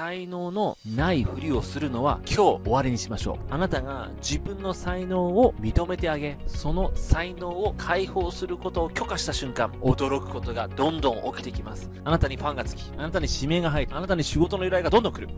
才能のないふりをするのは今日終わりにしましょう。あなたが自分の才能を認めてあげ、その才能を解放することを許可した瞬間、驚くことがどんどん起きてきます。あなたにファンがつき、あなたに指名が入り、あなたに仕事の依頼がどんどん来る。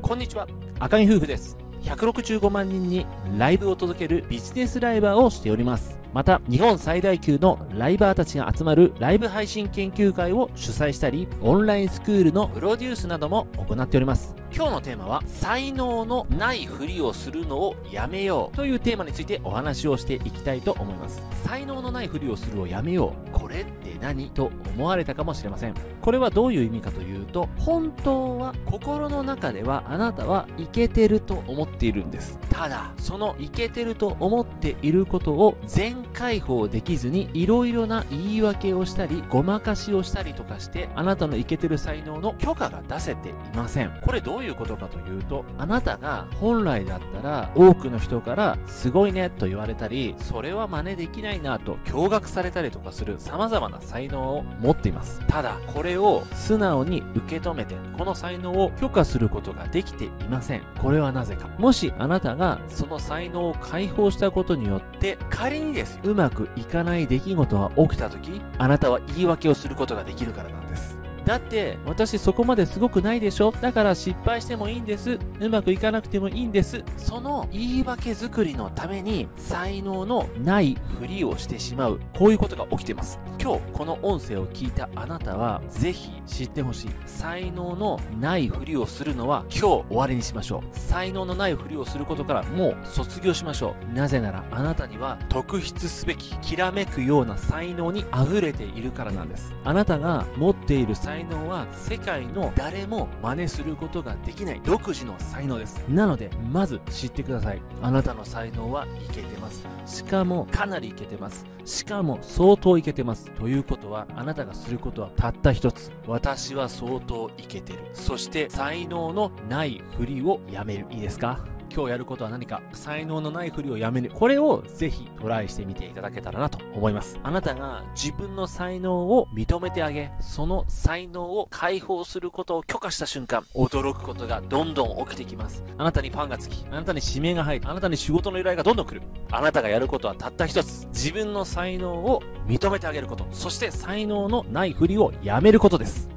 こんにちは、赤木夫婦です。165万人にライブを届けるビジネスライバーをしております。また、日本最大級のライバーたちが集まるライブ配信研究会を主催したり、オンラインスクールのプロデュースなども行っております。今日のテーマは、才能のないふりをするのをやめようというテーマについてお話をしていきたいと思います。才能のないふりをするをやめよう。これって何と思われたかもしれません。これはどういう意味かというと、本当は心の中ではあなたはイケてると思っているんです。ただ、そのイケてると思っていることを全解放できずに、いろいろな言い訳をしたり、ごまかしをしたりとかして、あなたのイケてる才能の許可が出せていません。これどうういうことかというと、あなたが本来だったら多くの人からすごいねと言われたり、それは真似できないなと驚愕されたりとかする様々な才能を持っています。ただ、これを素直に受け止めて、この才能を許可することができていません。これはなぜか。もしあなたがその才能を解放したことによって、仮にですうまくいかない出来事が起きた時、あなたは言い訳をすることができるからなんです。だって、私そこまですごくないでしょ？だから失敗してもいいんです。うまくいかなくてもいいんです。その言い訳作りのために、才能のないふりをしてしまう。こういうことが起きてます。今日、この音声を聞いたあなたは、ぜひ知ってほしい。才能のないふりをするのは、今日終わりにしましょう。才能のないふりをすることからもう卒業しましょう。なぜなら、あなたには特筆すべき、きらめくような才能に溢れているからなんです。あなたが持っている才才能は世界の誰も真似することができない独自の才能です。なので、まず知ってください。あなたの才能はいけてます。しかも、かなりいけてます。しかも、相当いけてます。ということは、あなたがすることはたった一つ。私は相当いけてる。そして、才能のないふりをやめる。いいですか？今日やることは何か、才能のないふりをやめる。これをぜひトライしてみていただけたらなと思います。あなたが自分の才能を認めてあげ、その才能を解放することを許可した瞬間、驚くことがどんどん起きてきます。あなたにファンがつき、あなたに指名が入り、あなたに仕事の依頼がどんどん来る。あなたがやることはたった一つ。自分の才能を認めてあげること。そして才能のないふりをやめることです。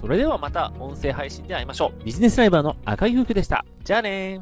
それではまた音声配信で会いましょう。ビジネスライバーの赤い夫婦でした。じゃあねー。